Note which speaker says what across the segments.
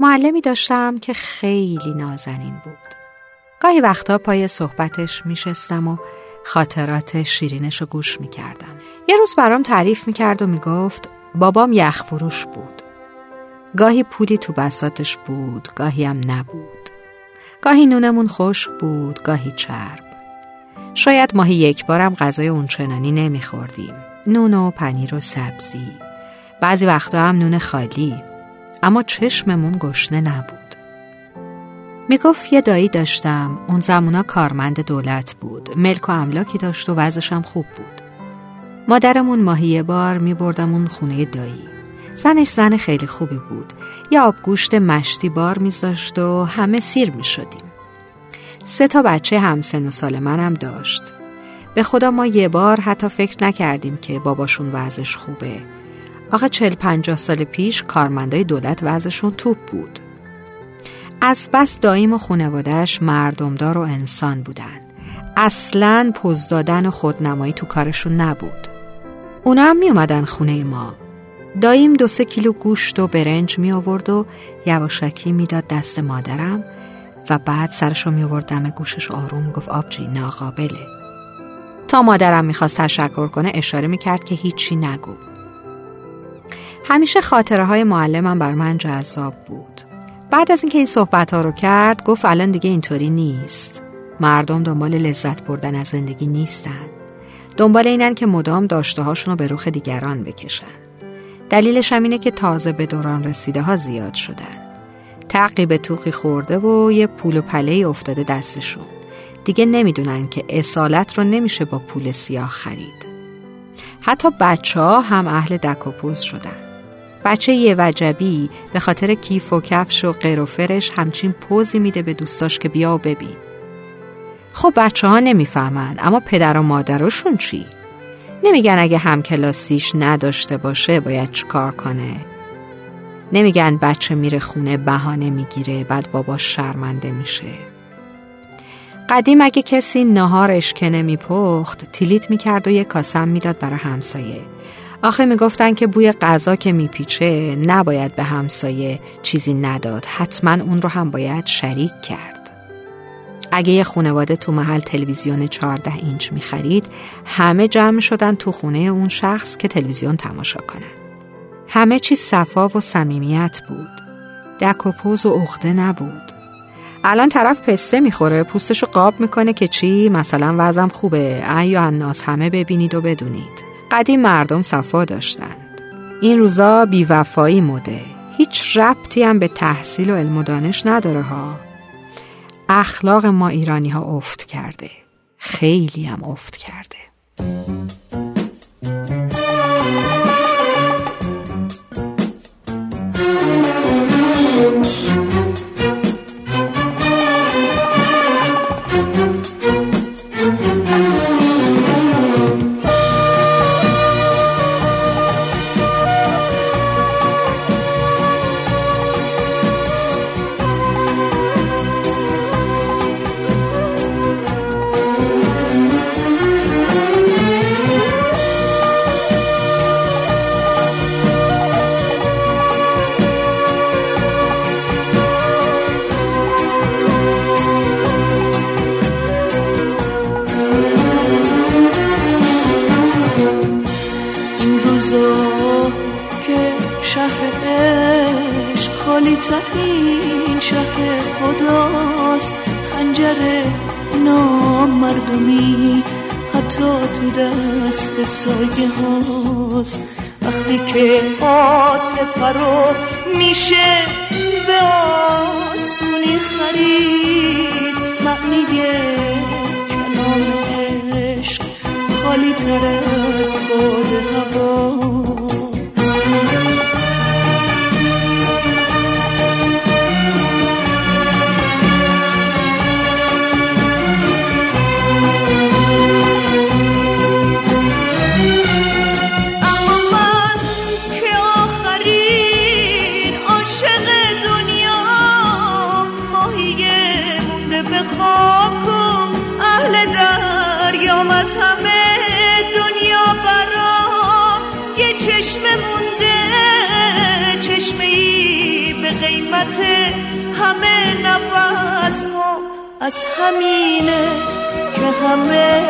Speaker 1: معلمی داشتم که خیلی نازنین بود. گاهی وقتا پای صحبتش میشستم و خاطرات شیرینش رو گوش می‌کردم. یه روز برام تعریف می‌کرد و می‌گفت بابام یخ فروش بود. گاهی پولی تو بساتش بود گاهی هم نبود. گاهی نونمون خشک بود گاهی چرب. شاید ماهی یک بارم غذای اونچنانی نمیخوردیم. نون و پنیر و سبزی. بعضی وقتا هم نون خالی. اما چشممون گشنه نبود. می‌گفت یه دایی داشتم. اون زمونا کارمند دولت بود. ملک و املاکی داشت و وضعشم خوب بود. مادرمون ماهی بار میبردمون خونه دایی. زنش زن خیلی خوبی بود. یه آبگوشت مشتی بار میذاشت و همه سیر می‌شدیم. سه تا بچه همسن و سال منم داشت. به خدا ما یه بار حتی فکر نکردیم که باباشون وضعش خوبه. آقا چل پنجاه سال پیش کارمندای دولت وضعشون توپ بود. از بس داییم و خونوادهش مردمدار و انسان بودن. اصلا پوز دادن و خودنمایی تو کارشون نبود. اونا هم می اومدن خونه ما. داییم دو سه کیلو گوشت و برنج می آورد و یواشکی می‌داد دست مادرم و بعد سرشو می آورد دم گوشش آروم گفت آبجی ناقابله تا مادرم می‌خواست تشکر کنه اشاره می‌کرد که هیچی نگو. همیشه خاطره های معلمم بر من جذاب بود. بعد از اینکه این صحبت ها رو کرد گفت الان دیگه اینطوری نیست. مردم دنبال لذت بردن از زندگی نیستن. دنبال اینن که مدام داشته هاشون رو به روخ دیگران بکشن. دلیلش هم اینه که تازه به دوران رسیده ها زیاد شدن. توقی خورده و یه پول و پله افتاده دستشون. دیگه نمی‌دونن که اصالت رو نمیشه با پول سیاه خرید. حتی بچه ها هم اهل دک و پوز شدن. بچه یه وجبی به خاطر کیف و کفش و غیر همچین پوزی میده به دوستاش که بیا و ببین. خب بچه ها نمی‌فهمن اما پدر و مادرشون چی؟ نمیگن اگه همکلاسیش نداشته باشه باید چیکار کنه؟ نمیگن بچه میره خونه بهانه می‌گیره بعد باباش شرمنده میشه. قدیم اگه کسی نهار اشکنه میپخت تیلیت می‌کرد و یه کاسم می‌داد برای همسایه. آخه می‌گفتن که بوی غذا که میپیچه نباید به همسایه چیزی نداد. حتما اون رو هم باید شریک کرد. اگه یه خونواده تو محل تلویزیون 14 اینچ می‌خرید همه جمع شدن تو خونه اون شخص که تلویزیون تماشا کنن. همه چیز صفا و صمیمیت بود. دک و پوز و عقده نبود. الان طرف پسته می‌خوره پوستشو قاب می‌کنه که چی؟ مثلا وزم خوبه. ای الناس همه ببینید و بدونید. قدیم مردم صفا داشتند. این روزا بیوفایی مده هیچ ربطی هم به تحصیل و علم و دانش نداره ها. اخلاق ما ایرانی ها افت کرده. خیلی هم افت کرده.
Speaker 2: ترین شهر خداست. خنجر نامردمی حتی تو دست سایه هاست وقتی که عاطفه فرو میشه به آسونی خرید. معنی کلام عشق خالی تر از باد میام
Speaker 3: از همه دنیا برام.
Speaker 2: یه چشم مونده چشمه ای به قیمت همه نفس ما از همینه که همه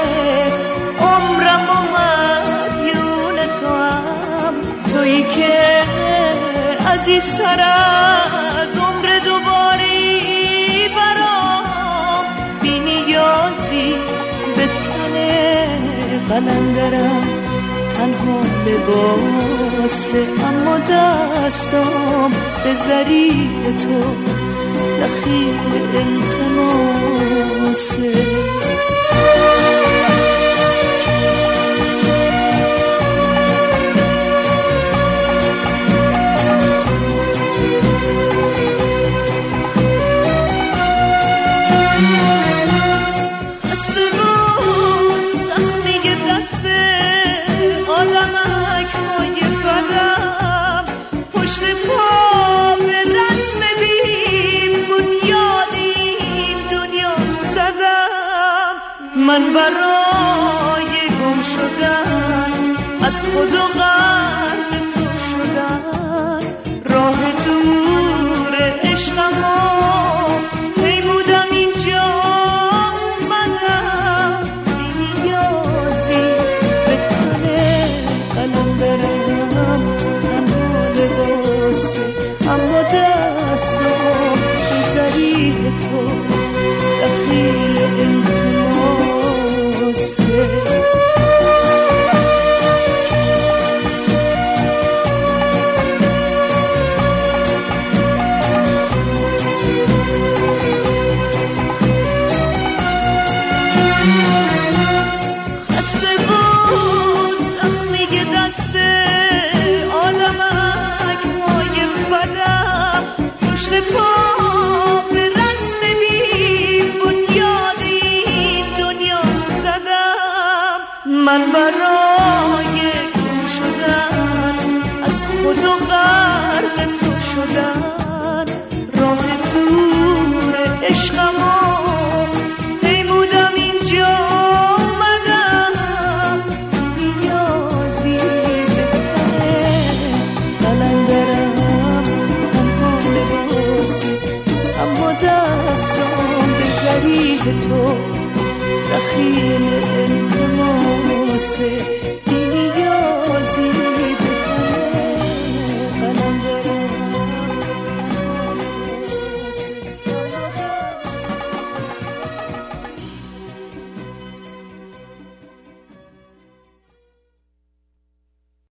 Speaker 2: عمرم و مدیون تو هم تویی که عزیزترم. قلندرم تنها لباسه اما دستام به ذریع تو دخیل التماسه. برای گم شدن از خود و غم. মানবার